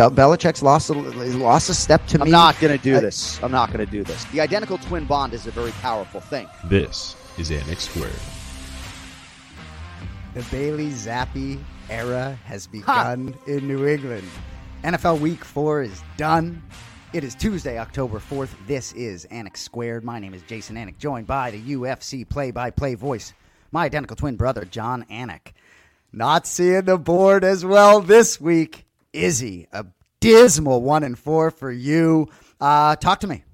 Bel- Belichick's lost a, lost a step to I'm me. not going to do I- this. I'm not going to do this. The identical twin bond is a very powerful thing. This is Anik Squared. The Bailey Zappe era has begun in New England. NFL Week 4 is done. It is Tuesday, October 4th. This is Anik Squared. My name is Jason Anik, joined by the UFC play by play voice, my identical twin brother, Jon Anik. Not seeing the board as well this week. Izzy, a dismal 1 and 4 for you. Uh, talk to me.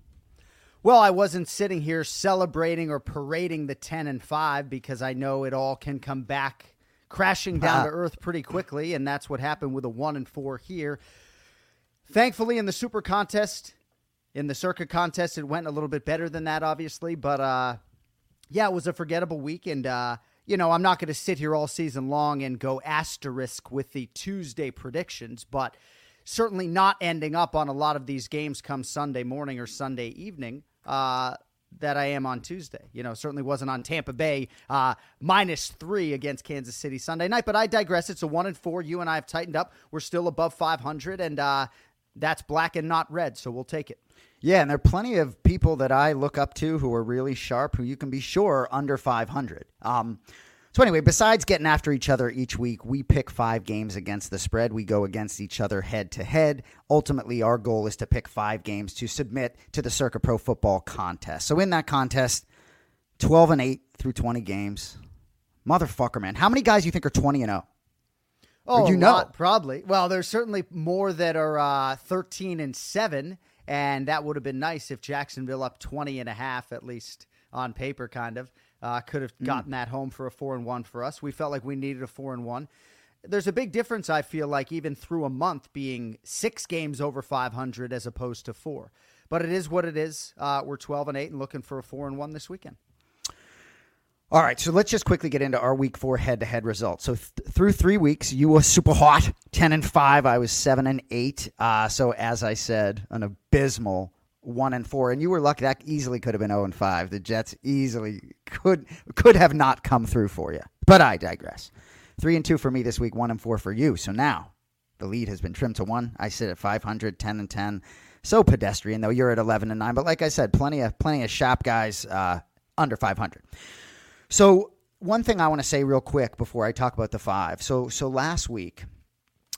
Well, I wasn't sitting here celebrating or parading the 10 and 5 because I know it all can come back crashing down to earth pretty quickly and that's what happened with a 1 and 4 here. Thankfully in the super contest, in the Circa contest it went a little bit better than that obviously, but uh yeah, it was a forgettable week and uh you know, I'm not going to sit here all season long and go asterisk with the Tuesday predictions, but certainly not ending up on a lot of these games come Sunday morning or Sunday evening uh, that I am on Tuesday. You know, certainly wasn't on Tampa Bay uh, minus three against Kansas City Sunday night, but I digress. It's a one and four. You and I have tightened up. We're still above 500, and uh, that's black and not red, so we'll take it. Yeah, and there are plenty of people that I look up to who are really sharp, who you can be sure are under 500. Um, so anyway, besides getting after each other each week, we pick five games against the spread. We go against each other head to head. Ultimately, our goal is to pick five games to submit to the Circa Pro Football contest. So in that contest, 12 and 8 through 20 games. Motherfucker, man. How many guys do you think are 20 and 0? Oh, you a know. lot, probably. Well, there's certainly more that are uh, 13 and 7, and that would have been nice if Jacksonville up 20 and a half, at least on paper, kind of. Uh, could have gotten that home for a 4 and 1 for us. We felt like we needed a 4 and 1. There's a big difference, I feel like, even through a month being six games over 500 as opposed to four. But it is what it is. Uh, we're 12 and 8 and looking for a 4 and 1 this weekend. All right, so let's just quickly get into our week four head to head results. So th- through three weeks, you were super hot, ten and five. I was seven and eight. Uh, so as I said, an abysmal one and four, and you were lucky. That easily could have been zero and five. The Jets easily could could have not come through for you. But I digress. Three and two for me this week, one and four for you. So now the lead has been trimmed to one. I sit at 500, 10 and 10. So pedestrian, though. You're at 11 and 9. But like I said, plenty of plenty of shop guys uh, under 500. So one thing I want to say real quick before I talk about the five. So so last week,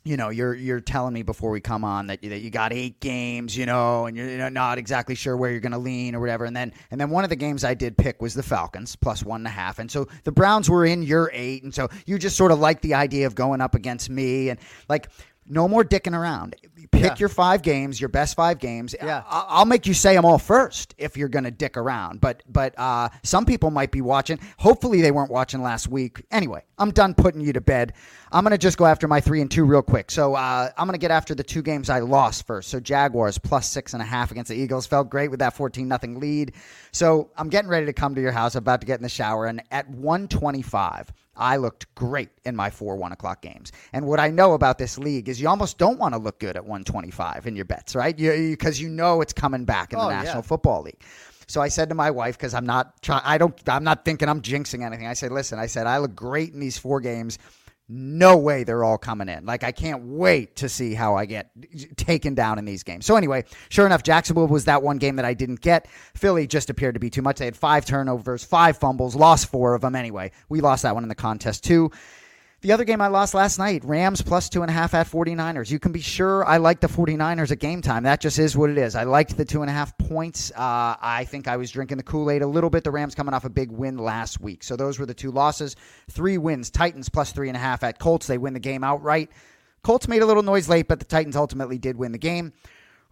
you know, you're you're telling me before we come on that that you got eight games, you know, and you're not exactly sure where you're going to lean or whatever. And then and then one of the games I did pick was the Falcons plus one and a half, and so the Browns were in your eight, and so you just sort of like the idea of going up against me and like. No more dicking around. Pick Yeah. your five games, your best five games. Yeah. I- I'll make you say them all first if you're going to dick around. But but uh, some people might be watching. Hopefully they weren't watching last week. Anyway, I'm done putting you to bed. I'm going to just go after my three and two real quick. So uh, I'm going to get after the two games I lost first. So Jaguars plus six and a half against the Eagles felt great with that 14 nothing lead. So I'm getting ready to come to your house. I'm about to get in the shower, and at 125. I looked great in my four one o'clock games. And what I know about this league is you almost don't want to look good at 125 in your bets, right? Because you, know it's coming back in the Oh, National yeah. Football League. So I said to my wife, because I'm not trying, I don't, I'm not thinking I'm jinxing anything. I said, listen, I said I look great in these four games. No way they're all coming in. Like I can't wait to see how I get taken down in these games. So anyway, sure enough, Jacksonville was that one game that I didn't get. Philly just appeared to be too much. They had five turnovers, five fumbles, lost four of them. Anyway, we lost that one in the contest too. The other game I lost last night, Rams plus two and a half at 49ers. You can be sure I like the 49ers at game time. That just is what it is. I liked the two and a half points. Uh, I think I was drinking the Kool Aid a little bit. The Rams coming off a big win last week. So those were the two losses. Three wins. Titans plus three and a half at Colts. They win the game outright. Colts made a little noise late, but the Titans ultimately did win the game.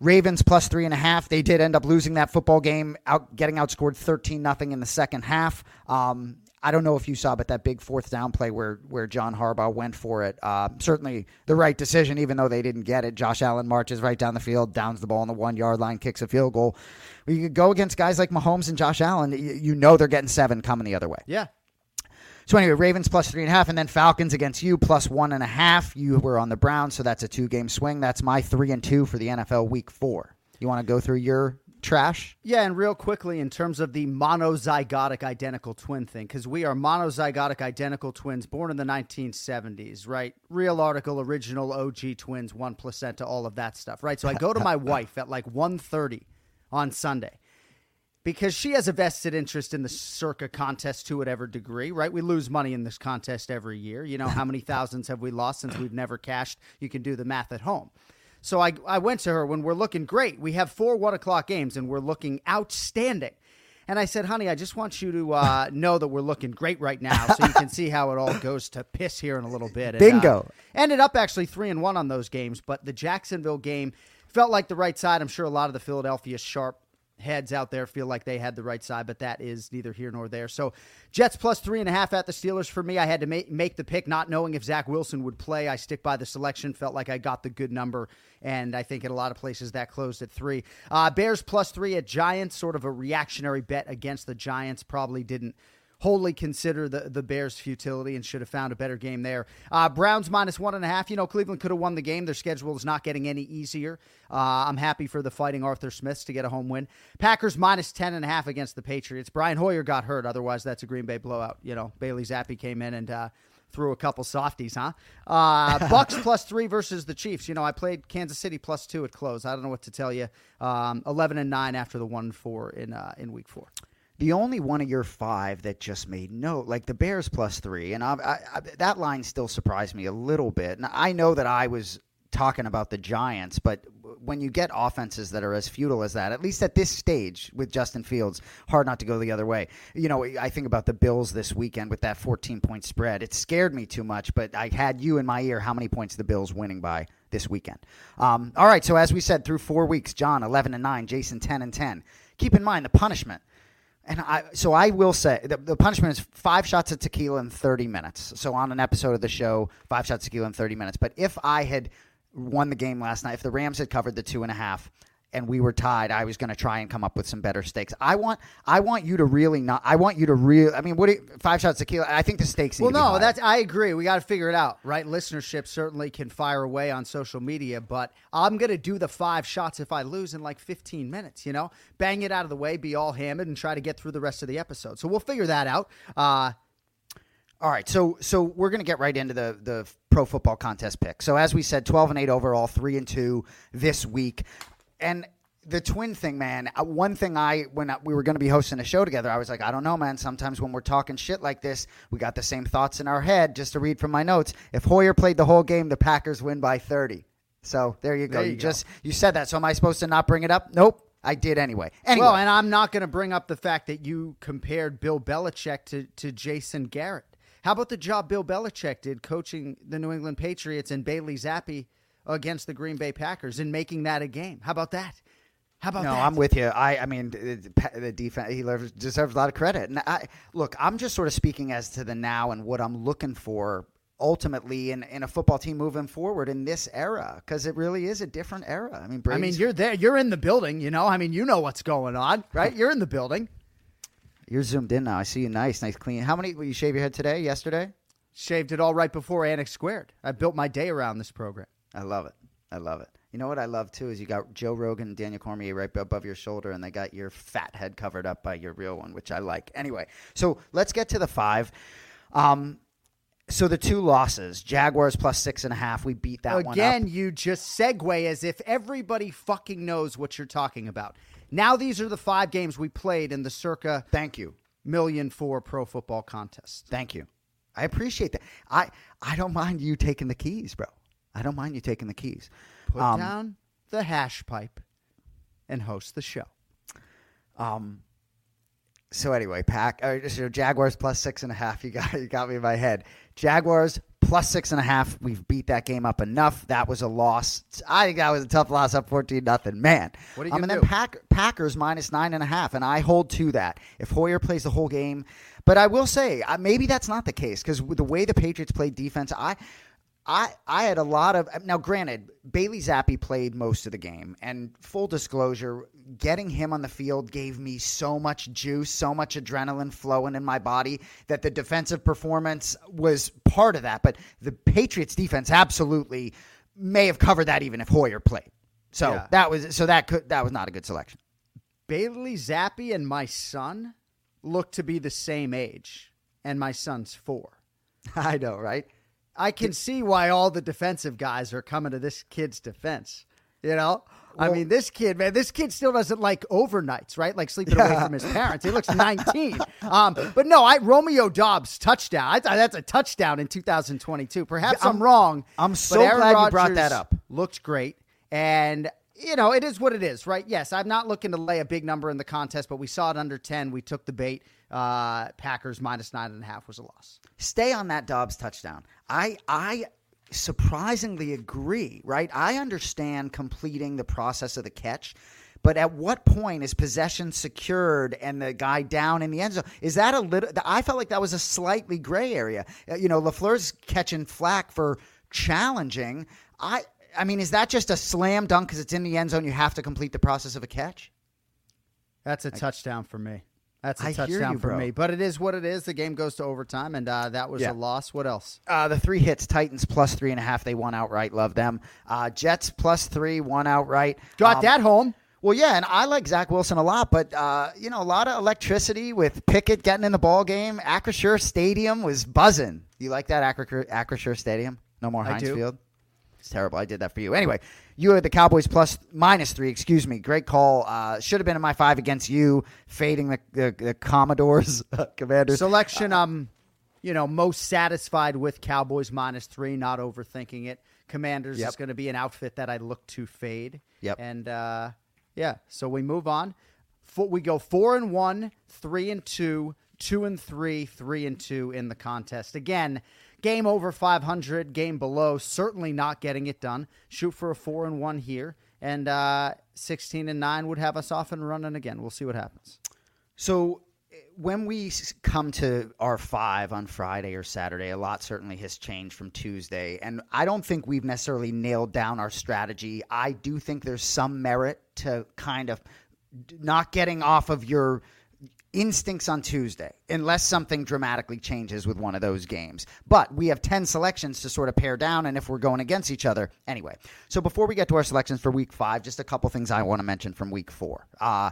Ravens plus three and a half. They did end up losing that football game, out getting outscored thirteen nothing in the second half. Um, I don't know if you saw, but that big fourth down play where where John Harbaugh went for it, uh, certainly the right decision, even though they didn't get it. Josh Allen marches right down the field, downs the ball on the one yard line, kicks a field goal. You go against guys like Mahomes and Josh Allen, you, you know they're getting seven coming the other way. Yeah. So anyway, Ravens plus three and a half, and then Falcons against you plus one and a half. You were on the Browns, so that's a two game swing. That's my three and two for the NFL Week Four. You want to go through your trash. Yeah, and real quickly, in terms of the monozygotic identical twin thing, because we are monozygotic identical twins born in the 1970s, right? Real article, original OG twins, one placenta, all of that stuff, right? So I go to my wife at like 1.30 on Sunday because she has a vested interest in the circa contest to whatever degree, right? We lose money in this contest every year. You know, how many thousands have we lost since we've never cashed? You can do the math at home. So I, I went to her when we're looking great. We have four one o'clock games and we're looking outstanding. And I said, honey, I just want you to uh, know that we're looking great right now, so you can see how it all goes to piss here in a little bit. And, Bingo. uh, ended up actually three and one on those games, but the Jacksonville game felt like the right side. I'm sure a lot of the Philadelphia sharp heads out there feel like they had the right side, but that is neither here nor there. So Jets plus three and a half at the Steelers for me. I had to make, make the pick, not knowing if Zach Wilson would play. I stick by the selection. Felt like I got the good number, and I think in a lot of places that closed at three. Uh, Bears plus three at Giants, sort of a reactionary bet against the Giants. Probably didn't wholly consider the, the Bears' futility and should have found a better game there. Uh, Browns minus one and a half. You know, Cleveland could have won the game. Their schedule is not getting any easier. Uh, I'm happy for the fighting Arthur Smiths to get a home win. Packers minus ten and a half against the Patriots. Brian Hoyer got hurt. Otherwise, that's a Green Bay blowout. You know, Bailey Zappe came in and. Uh, threw a couple softies, huh? Uh, Bucks plus three versus the Chiefs. You know, I played Kansas City plus two at close. I don't know what to tell you. Um, Eleven and nine after the one four in uh, in week four. The only one of your five that just made note, like the Bears plus three, and I, I, I, that line still surprised me a little bit. And I know that I was talking about the Giants, but when you get offenses that are as futile as that, at least at this stage with Justin Fields, hard not to go the other way. You know, I think about the Bills this weekend with that 14 point spread. It scared me too much, but I had you in my ear how many points the Bills winning by this weekend. Um, all right, so as we said, through four weeks, John 11 and 9, Jason 10 and 10. Keep in mind the punishment. And I, so I will say the, the punishment is five shots of tequila in 30 minutes. So on an episode of the show, five shots of tequila in 30 minutes. But if I had won the game last night, if the Rams had covered the two and a half and we were tied, I was going to try and come up with some better stakes. I want, I want you to really not. I want you to real. I mean, what? Do you, five shots of tequila. I think the stakes. Well, to no, that's I agree. We got to figure it out, right? Listenership certainly can fire away on social media, but I'm gonna do the five shots if I lose in like 15 minutes. You know, bang it out of the way, be all hammered, and try to get through the rest of the episode. So we'll figure that out. Uh, All right, so so we're gonna get right into the the pro football contest pick. So as we said, twelve and eight overall, three and two this week, and the twin thing, man. uh, One thing I when we were gonna be hosting a show together, I was like, I don't know, man. Sometimes when we're talking shit like this, we got the same thoughts in our head. Just to read from my notes, if Hoyer played the whole game, the Packers win by thirty. So there you go. There you you go. just you said that. So am I supposed to not bring it up? Nope, I did anyway. Anyway, Well, and I'm not going to bring up the fact that you compared Bill Belichick to, to Jason Garrett. How about the job Bill Belichick did coaching the New England Patriots and Bailey Zappe against the Green Bay Packers and making that a game? How about that? How about No, that? I'm with you. I, I mean, the, defense he deserves- a lot of credit. And I look, I'm just sort of speaking as to the now and what I'm looking for ultimately in, in a football team moving forward in this era because it really is a different era. I mean, I mean, you're there. You're in the building, you know? I mean, you know what's going on, right? You're in the building. you're zoomed in now. I see you. Nice, nice, clean. How many? Will you shave your head today? Yesterday? Shaved it all right before Anik Squared. I built my day around this program. I love it. I love it. You know what I love too is you got Joe Rogan and Daniel Cormier right above your shoulder, and they got your fat head covered up by your real one, which I like. Anyway, so let's get to the five. Um, so the two losses, Jaguars plus six and a half. We beat that one. Again, you just segue as if everybody fucking knows what you're talking about. Now these are the five games we played in the circa Thank you. million four pro football contest. Thank you. I appreciate that. I I don't mind you taking the keys, bro. I don't mind you taking the keys. Put Um, down the hash pipe and host the show. Um. So anyway, pack. Uh, so Jaguars plus six and a half. You got you got me in my head. Jaguars plus six and a half. We've beat that game up enough. That was a loss. I think that was a tough loss, up fourteen nothing. Man, What are you um, and do? then Pack, Packers minus nine and a half, and I hold to that. If Hoyer plays the whole game, but I will say uh, maybe that's not the case because the way the Patriots played defense, I. I, I had a lot of now. Granted, Bailey Zappe played most of the game, and full disclosure, getting him on the field gave me so much juice, so much adrenaline flowing in my body that the defensive performance was part of that. But the Patriots defense absolutely may have covered that even if Hoyer played. So Yeah. that was so that could that was not a good selection. Bailey Zappe and my son look to be the same age, and my son's four. I know, right? I can see why all the defensive guys are coming to this kid's defense. You know, I mean, this kid, man, this kid still doesn't like overnights, right? Like sleeping away from his parents. He looks 19. Um, but no, I Romeo Doubs touchdown. I thought that's a touchdown in 2022. Perhaps Yeah, I'm, I'm- wrong. I'm so glad you brought that up. Looked great, and you know, it is what it is, right? Yes, I'm not looking to lay a big number in the contest, but we saw it under 10. We took the bait. Uh, Packers minus nine and a half was a loss. stay on that Doubs touchdown. I I surprisingly agree, right? I understand completing the process of the catch, but at what point is possession secured and the guy down in the end zone? Is that a little I felt like that was a slightly gray area. Uh, You know, LaFleur's catching flack for challenging. I I mean, is that just a slam dunk because it's in the end zone? You have to complete the process of a catch. That's a touchdown for me. That's a I touchdown you, for me. But it is what it is. The game goes to overtime, and uh, that was Yeah. a loss. What else? Uh, the three hits, Titans plus three and a half. They won outright. Love them. Uh, Jets plus three, one outright. Got Um, that home. Well, yeah, and I like Zach Wilson a lot, but uh, you know, a lot of electricity with Pickett getting in the ball game. Acrisure Stadium was buzzing. You like that Acrisure, Stadium? No more Heinz. Field. It's terrible. I did that for you. Anyway, you had the Cowboys plus minus three. Excuse me. Great call. Uh, should have been in my five against you, fading the the, the Commodores Commanders. Selection. I'm, you know, most satisfied with Cowboys minus three. Not overthinking it. Commanders Yep. is going to be an outfit that I look to fade. Yep. And uh, yeah, so we move on. We go four and one, three and two, two and three, three and two in the contest. Again, game over 500, game below, certainly not getting it done. Shoot for a four and one here, and uh, 16 and nine would have us off and running again. We'll see what happens. So when we come to our five on Friday or Saturday, a lot certainly has changed from Tuesday. And I don't think we've necessarily nailed down our strategy. I do think there's some merit to kind of not getting off of your instincts on Tuesday unless something dramatically changes with one of those games. But we have 10 selections to sort of pare down and if we're going against each other. Anyway, so before we get to our selections for week 5, just a couple things I want to mention from week 4. Uh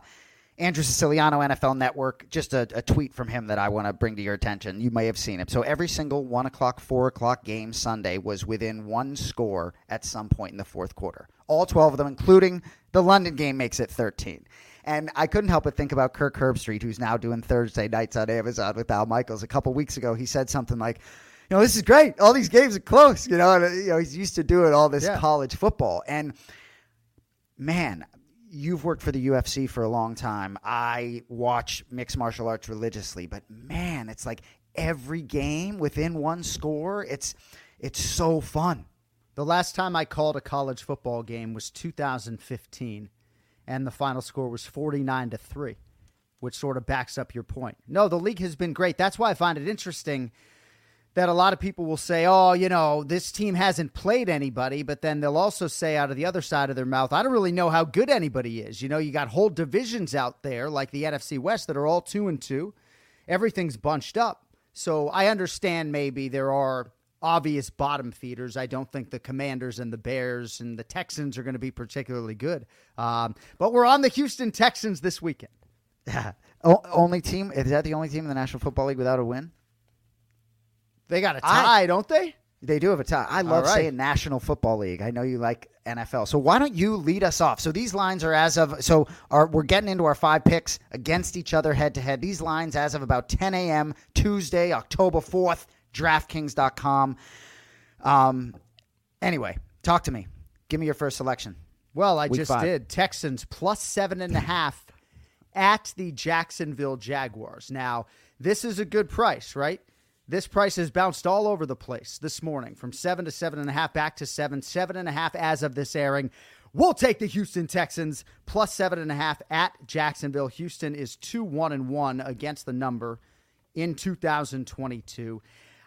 Andrew Siciliano, NFL Network, just a, a tweet from him that I want to bring to your attention. You may have seen it. So every single one o'clock, four o'clock game Sunday was within one score at some point in the fourth quarter. All 12 of them, including the London game, makes it 13. And I couldn't help but think about Kirk Herbstreit, who's now doing Thursday nights on Amazon with Al Michaels. A couple weeks ago, he said something like, you know, this is great. All these games are close. You know, and, uh, you know, he's used to doing all this Yeah. college football. And man, you've worked for the UFC for a long time. I watch mixed martial arts religiously, but man, it's like every game within one score. It's it's so fun. The last time I called a college football game was 2015, and the final score was 49 to 3, which sort of backs up your point. No, the league has been great. That's why I find it interesting that a lot of people will say, oh, you know, this team hasn't played anybody, but then they'll also say out of the other side of their mouth, I don't really know how good anybody is. You know, you got whole divisions out there like the NFC West that are all 2 and 2. Everything's bunched up. So I understand maybe there are obvious bottom feeders. I don't think the Commanders and the Bears and the Texans are going to be particularly good. Um, but we're on the Houston Texans this weekend. O- only team is that the only team in the National Football League without a win? They got a tie, don't they? They do have a tie. I love right. saying National Football League. I know you like NFL. So why don't you lead us off? So these lines are as of so are we're getting into our five picks against each other head to head. These lines as of about 10 a.m. Tuesday, October 4th, DraftKings.com. Um anyway, talk to me. Give me your first selection. Well, I Week just five. did. Texans plus seven and a half at the Jacksonville Jaguars. Now, this is a good price, right? This price has bounced all over the place this morning from seven to seven and a half, back to seven, seven and a half as of this airing. We'll take the Houston Texans plus seven and a half at Jacksonville. Houston is two one and one against the number in 2022.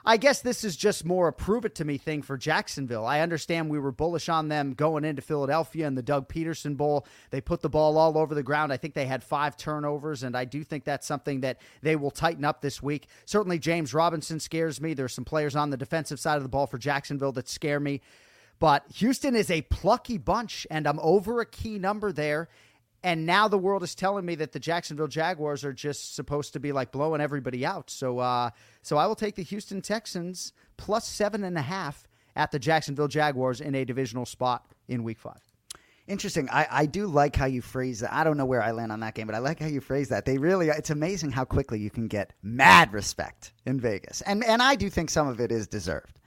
I guess this is just more a prove it to me thing for Jacksonville. I understand we were bullish on them going into Philadelphia in the Doug Pederson Bowl. They put the ball all over the ground. I think they had five turnovers, and I do think that's something that they will tighten up this week. Certainly, James Robinson scares me. There's some players on the defensive side of the ball for Jacksonville that scare me. But Houston is a plucky bunch, and I'm over a key number there. And now the world is telling me that the Jacksonville Jaguars are just supposed to be like blowing everybody out. So, uh, so I will take the Houston Texans plus seven and a half at the Jacksonville Jaguars in a divisional spot in Week Five. Interesting. I, I do like how you phrase that. I don't know where I land on that game, but I like how you phrase that. They really, it's amazing how quickly you can get mad respect in Vegas. And, and I do think some of it is deserved.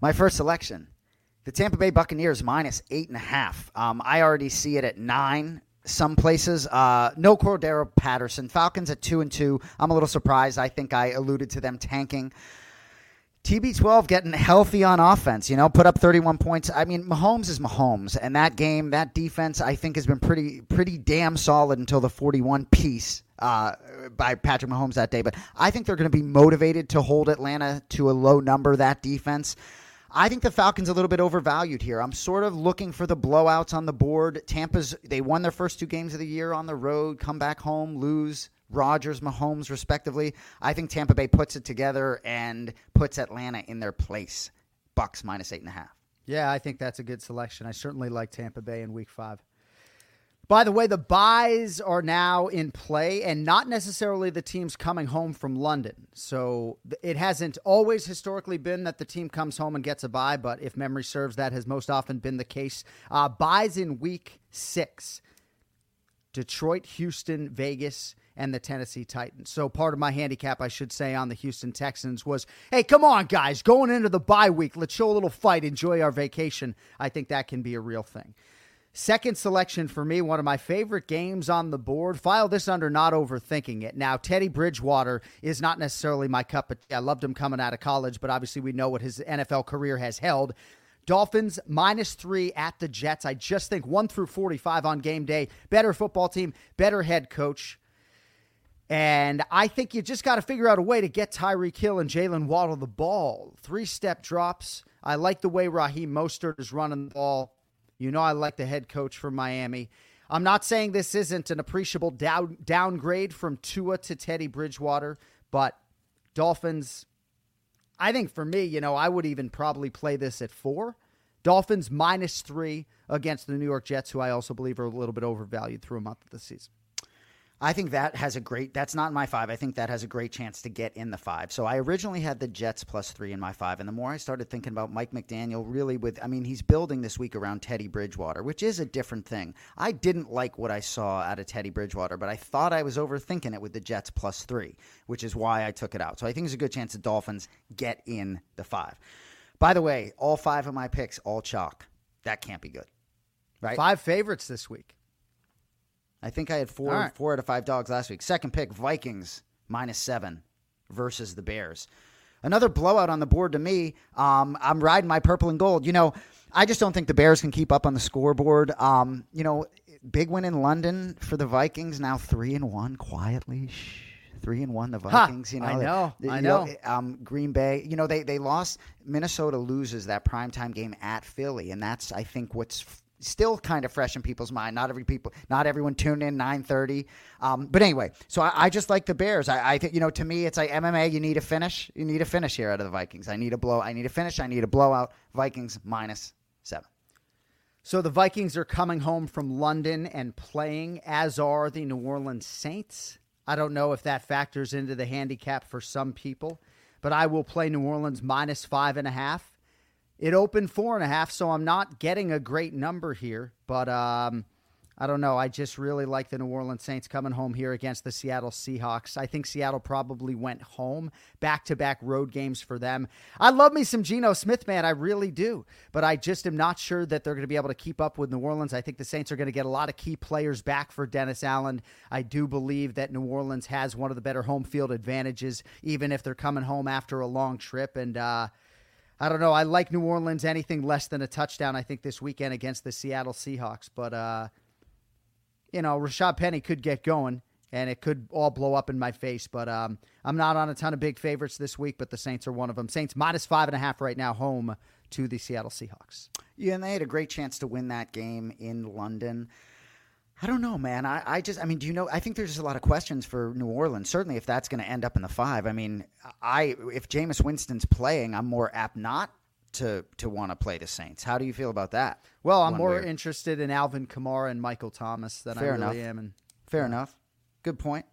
My first selection, the Tampa Bay Buccaneers minus eight and a half. Um, I already see it at nine. Some places, uh, no Cordarrelle Patterson. Falcons at two and two. I'm a little surprised. I think I alluded to them tanking. TB12 getting healthy on offense, you know, put up 31 points. I mean, Mahomes is Mahomes, and that game, that defense, I think has been pretty, pretty damn solid until the 41 piece uh, by Patrick Mahomes that day. But I think they're going to be motivated to hold Atlanta to a low number. That defense. I think the Falcons a little bit overvalued here. I'm sort of looking for the blowouts on the board. Tampa's they won their first two games of the year on the road, come back home, lose. Rodgers, Mahomes, respectively. I think Tampa Bay puts it together and puts Atlanta in their place. Bucks minus eight and a half. Yeah, I think that's a good selection. I certainly like Tampa Bay in Week Five. By the way, the buys are now in play and not necessarily the teams coming home from London. So it hasn't always historically been that the team comes home and gets a buy, but if memory serves, that has most often been the case. Uh, buys in week six Detroit, Houston, Vegas, and the Tennessee Titans. So part of my handicap, I should say, on the Houston Texans was, hey, come on, guys, going into the bye week, let's show a little fight, enjoy our vacation. I think that can be a real thing. Second selection for me, one of my favorite games on the board. File this under not overthinking it. Now, Teddy Bridgewater is not necessarily my cup of tea. I loved him coming out of college, but obviously we know what his NFL career has held. Dolphins minus three at the Jets. I just think one through 45 on game day. Better football team, better head coach. And I think you just got to figure out a way to get Tyreek Hill and Jaylen Waddle the ball. Three step drops. I like the way Raheem Mostert is running the ball. You know, I like the head coach from Miami. I'm not saying this isn't an appreciable down, downgrade from Tua to Teddy Bridgewater, but Dolphins, I think for me, you know, I would even probably play this at four. Dolphins minus three against the New York Jets, who I also believe are a little bit overvalued through a month of the season. I think that has a great. That's not my five. I think that has a great chance to get in the five. So I originally had the Jets plus three in my five, and the more I started thinking about Mike McDaniel, really with, I mean, he's building this week around Teddy Bridgewater, which is a different thing. I didn't like what I saw out of Teddy Bridgewater, but I thought I was overthinking it with the Jets plus three, which is why I took it out. So I think there's a good chance the Dolphins get in the five. By the way, all five of my picks all chalk. That can't be good, right? Five favorites this week. I think I had four right. four out of five dogs last week. Second pick, Vikings minus seven versus the Bears. Another blowout on the board to me. Um, I'm riding my purple and gold. You know, I just don't think the Bears can keep up on the scoreboard. Um, you know, big win in London for the Vikings. Now three and one quietly. Shh. Three and one, the Vikings. you know, I know, they- I you know. Um, Green Bay. You know, they they lost. Minnesota loses that primetime game at Philly, and that's I think what's still kind of fresh in people's mind. Not every people, not everyone tuned in nine thirty. Um, but anyway, so I, I just like the Bears. I, I think you know to me it's like MMA. You need a finish. You need a finish here out of the Vikings. I need a blow. I need a finish. I need a blowout. Vikings minus seven. So the Vikings are coming home from London and playing, as are the New Orleans Saints. I don't know if that factors into the handicap for some people, but I will play New Orleans minus five and a half. It opened four and a half, so I'm not getting a great number here, but um, I don't know. I just really like the New Orleans Saints coming home here against the Seattle Seahawks. I think Seattle probably went home. Back to back road games for them. I love me some Geno Smith, man. I really do. But I just am not sure that they're going to be able to keep up with New Orleans. I think the Saints are going to get a lot of key players back for Dennis Allen. I do believe that New Orleans has one of the better home field advantages, even if they're coming home after a long trip. And, uh, I don't know. I like New Orleans anything less than a touchdown, I think, this weekend against the Seattle Seahawks. But, uh, you know, Rashaad Penny could get going and it could all blow up in my face. But um, I'm not on a ton of big favorites this week, but the Saints are one of them. Saints minus five and a half right now, home to the Seattle Seahawks. Yeah, and they had a great chance to win that game in London. I don't know, man. I, I just, I mean, do you know? I think there's just a lot of questions for New Orleans. Certainly, if that's going to end up in the five. I mean, I if Jameis Winston's playing, I'm more apt not to to want to play the Saints. How do you feel about that? Well, I'm One more way interested in Alvin Kamara and Michael Thomas than Fair I really enough. am. And Fair enough. Good point.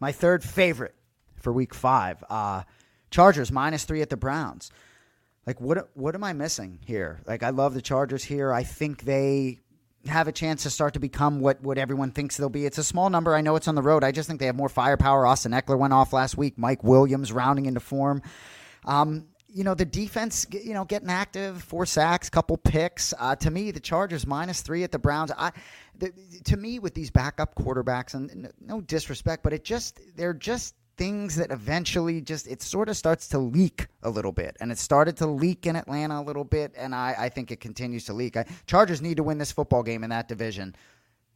My third favorite for week five. Uh, Chargers minus three at the Browns. Like what what am I missing here? Like I love the Chargers here. I think they have a chance to start to become what, what everyone thinks they'll be. It's a small number. I know it's on the road. I just think they have more firepower. Austin Ekeler went off last week. Mike Williams rounding into form. Um, you know the defense, you know, getting active, four sacks, couple picks. Uh, to me, the Chargers minus three at the Browns. I, the, to me, with these backup quarterbacks, and no disrespect, but it just they're just things that eventually just it sort of starts to leak a little bit, and it started to leak in Atlanta a little bit, and I, I think it continues to leak. I, Chargers need to win this football game in that division.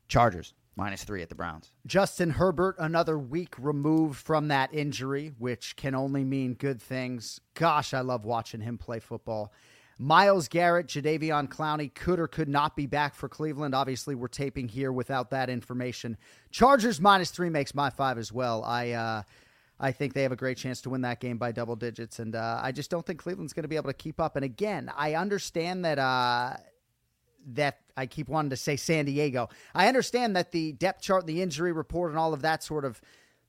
Chargers minus three at the Browns. Justin Herbert, another week removed from that injury, which can only mean good things. Gosh, I love watching him play football. Myles Garrett, Jadeveon Clowney could or could not be back for Cleveland. Obviously, we're taping here without that information. Chargers minus three makes my five as well. I uh, I think they have a great chance to win that game by double digits, and uh, I just don't think Cleveland's going to be able to keep up. And again, I understand that uh, that I keep wanting to say San Diego. I understand that the depth chart, the injury report, and all of that sort of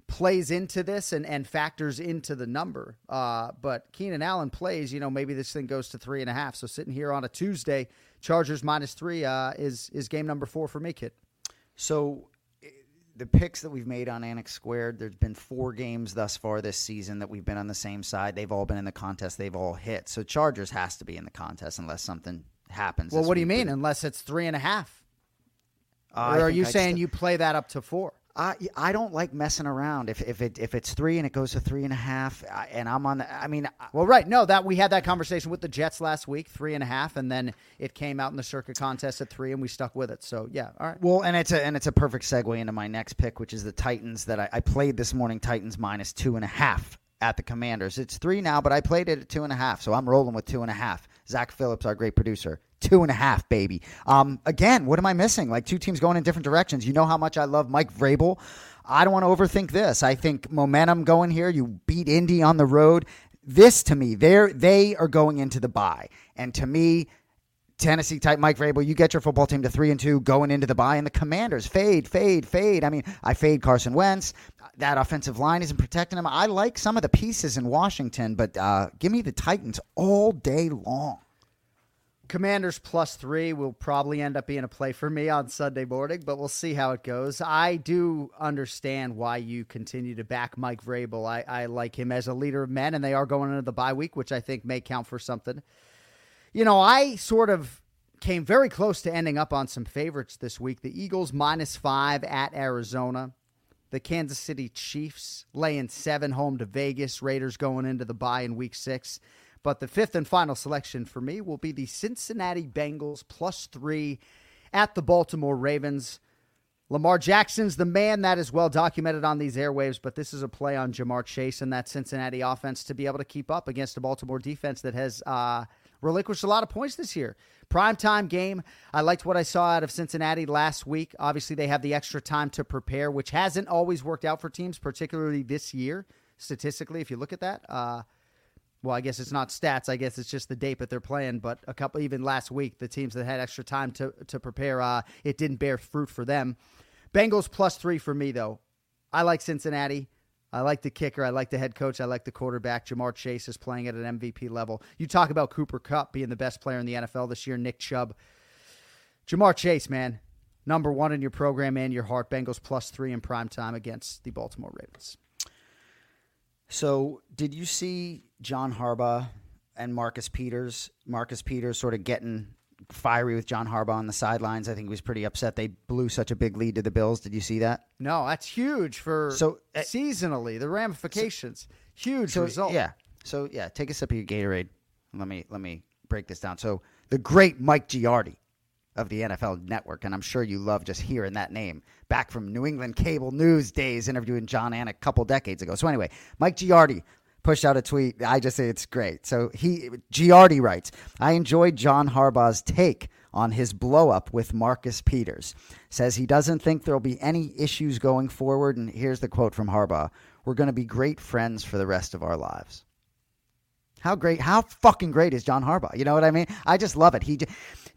plays into this and, and factors into the number. Uh, but Keenan Allen plays, you know, maybe this thing goes to three and a half. So sitting here on a Tuesday, Chargers minus three uh, is is game number four for me, kid. So the picks that we've made on Anik Squared, there's been four games thus far this season that we've been on the same side. They've all been in the contest. They've all hit. So Chargers has to be in the contest unless something happens. Well, what do you mean? Unless it's three and a half. Uh, or are you I'd saying you play that up to four? I I don't like messing around. If if it if it's three and it goes to three and a half, I- and I'm on the. I mean, Well, right. No, that we had that conversation with the Jets last week, three and a half, and then it came out in the Circa contest at three, and we stuck with it. So yeah, all right. Well, and it's a and it's a perfect segue into my next pick, which is the Titans that I, I played this morning. Titans minus two and a half at the Commanders. It's three now, but I played it at two and a half, so I'm rolling with two and a half. Zach Phillips, our great producer, two and a half, baby. Um, again, what am I missing? Like two teams going in different directions. You know how much I love Mike Vrabel. I don't want to overthink this. I think momentum going here. You beat Indy on the road. This to me, they're they are going into the bye, and to me, Tennessee type Mike Vrabel, you get your football team to three and two going into the bye, and the Commanders fade, fade, fade. I mean, I fade Carson Wentz. That offensive line isn't protecting him. I like some of the pieces in Washington, but uh, give me the Titans all day long. Commanders plus three will probably end up being a play for me on Sunday morning, but we'll see how it goes. I do understand why you continue to back Mike Vrabel. I, I like him as a leader of men, and they are going into the bye week, which I think may count for something. You know, I sort of came very close to ending up on some favorites this week. The Eagles minus five at Arizona. The Kansas City Chiefs laying seven home to Vegas. Raiders going into the bye in week six. But the fifth and final selection for me will be the Cincinnati Bengals plus three at the Baltimore Ravens. Lamar Jackson's the man that is well documented on these airwaves, but this is a play on Ja'Marr Chase and that Cincinnati offense to be able to keep up against a Baltimore defense that has uh, relinquished a lot of points this year. Primetime game. I liked what I saw out of Cincinnati last week. Obviously, they have the extra time to prepare, which hasn't always worked out for teams, particularly this year, statistically, if you look at that. Uh, well, I guess it's not stats. I guess it's just the date that they're playing. But a couple, even last week, the teams that had extra time to to prepare, uh, it didn't bear fruit for them. Bengals plus three for me, though. I like Cincinnati. I like the kicker. I like the head coach. I like the quarterback. Ja'Marr Chase is playing at an MVP level. You talk about Cooper Kupp being the best player in the NFL this year. Nick Chubb. Ja'Marr Chase, man, number one in your program and your heart. Bengals plus three in prime time against the Baltimore Ravens. So, did you see John Harbaugh and Marcus Peters? Marcus Peters sort of getting fiery with John Harbaugh on the sidelines. I think he was pretty upset they blew such a big lead to the Bills. Did you see that? No, that's huge for So, uh, seasonally. The ramifications, huge So result. yeah. So yeah, take a sip of your Gatorade. Let me let me break this down. So the great Mike Giardi of the NFL Network, and I'm sure you love just hearing that name. Back from New England cable news days, interviewing John Ann a couple decades ago. So anyway, Mike Giardi pushed out a tweet. I just say it's great. So he Giardi writes, I enjoyed John Harbaugh's take on his blow up with Marcus Peters. Says he doesn't think there'll be any issues going forward. And here's the quote from Harbaugh We're going to be great friends for the rest of our lives. How great, how fucking great is John Harbaugh? You know what I mean? I just love it. He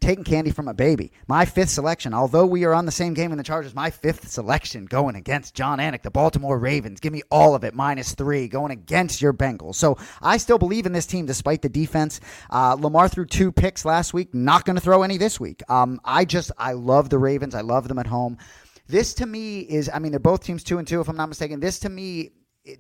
taking candy from a baby. My fifth selection, although we are on the same game in the Chargers, my fifth selection going against Jon Anik, the Baltimore Ravens. Give me all of it, minus three, going against your Bengals. So I still believe in this team despite the defense. Uh, Lamar threw two picks last week, not going to throw any this week. Um, I just, I love the Ravens. I love them at home. This to me is, I mean, they're both teams two and two, if I'm not mistaken. This to me,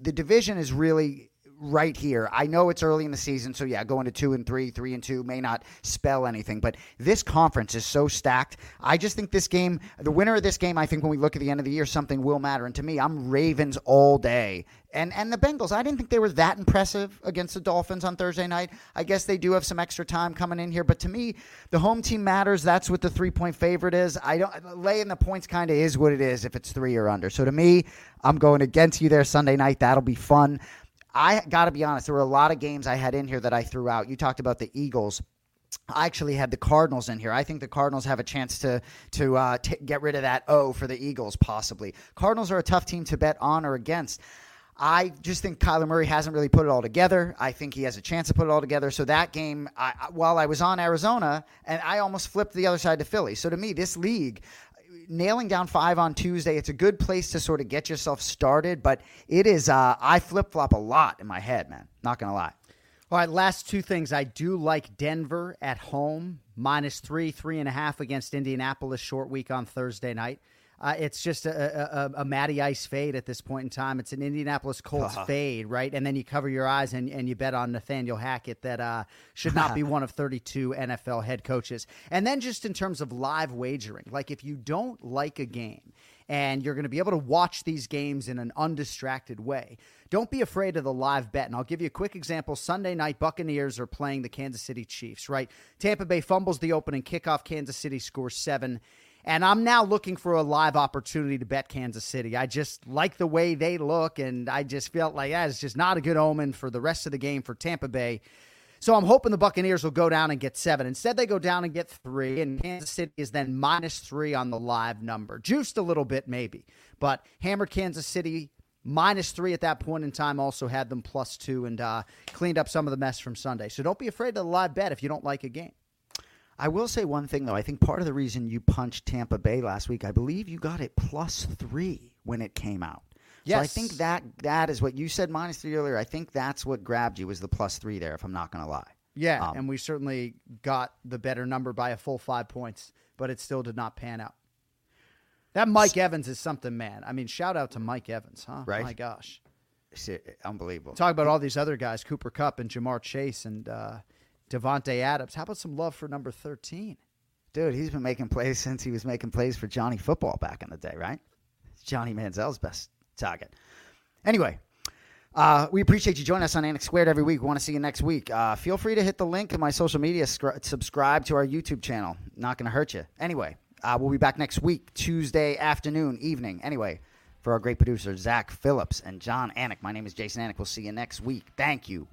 the division is really right here. I know it's early in the season, so yeah, going to two and three, three and two may not spell anything, but this conference is so stacked. I just think this game, the winner of this game, I think when we look at the end of the year, something will matter. And to me, I'm Ravens all day. And and the Bengals, I didn't think they were that impressive against the Dolphins on Thursday night. I guess they do have some extra time coming in here, but to me, the home team matters. That's what the three point favorite is. I don't laying the points kind of is what it is if it's three or under. So to me, I'm going against you there Sunday night. That'll be fun. I got to be honest, there were a lot of games I had in here that I threw out. You talked about the Eagles. I actually had the Cardinals in here. I think the Cardinals have a chance to to uh, t- get rid of that O for the Eagles, possibly. Cardinals are a tough team to bet on or against. I just think Kyler Murray hasn't really put it all together. I think he has a chance to put it all together. So that game, I, while I was on Arizona, and I almost flipped the other side to Philly. So to me, this league, nailing down five on Tuesday, it's a good place to sort of get yourself started. But it is, uh, I flip flop a lot in my head, man. Not gonna lie. All right, last two things. I do like Denver at home, minus three, three and a half against Indianapolis, short week on Thursday night. Uh, it's just a, a, a Matty Ice fade at this point in time. It's an Indianapolis Colts fade, right? And then you cover your eyes and, and you bet on Nathaniel Hackett that uh, should not be one of 32 NFL head coaches. And then just in terms of live wagering, like if you don't like a game and you're going to be able to watch these games in an undistracted way, don't be afraid of the live bet. And I'll give you a quick example. Sunday night, Buccaneers are playing the Kansas City Chiefs, right? Tampa Bay fumbles the opening kickoff. Kansas City scores seven. And I'm now looking for a live opportunity to bet Kansas City. I just like the way they look, and I just felt like that is just not a good omen for the rest of the game for Tampa Bay. So I'm hoping the Buccaneers will go down and get seven. Instead, they go down and get three, and Kansas City is then minus three on the live number. Juiced a little bit, maybe. But hammered Kansas City minus three at that point in time also had them plus two and uh, cleaned up some of the mess from Sunday. So don't be afraid of the live bet if you don't like a game. I will say one thing though. I think part of the reason you punched Tampa Bay last week, I believe you got it plus three when it came out. So I think that that is what you said minus three earlier. I think that's what grabbed you was the plus three there. If I'm not going to lie. Yeah, Um, and we certainly got the better number by a full five points, but it still did not pan out. That Mike Evans is something, man. I mean, shout out to Mike Evans, huh? Right. My gosh. Shit, Unbelievable. Talk about all these other guys, Cooper Kupp and Ja'Marr Chase and uh, Davante Adams. How about some love for number 13? Dude, he's been making plays since he was making plays for Johnny Football back in the day, right? Johnny Manziel's best target. Anyway, uh, we appreciate you joining us on Anik Squared every week. We want to see you next week. Uh, feel free to hit the link in my social media. Scri- subscribe to our YouTube channel. Not going to hurt you. Anyway, uh, we'll be back next week, Tuesday afternoon, evening. Anyway, for our great producers, Zach Phillips and Jon Anik, my name is Jason Anik. We'll see you next week. Thank you.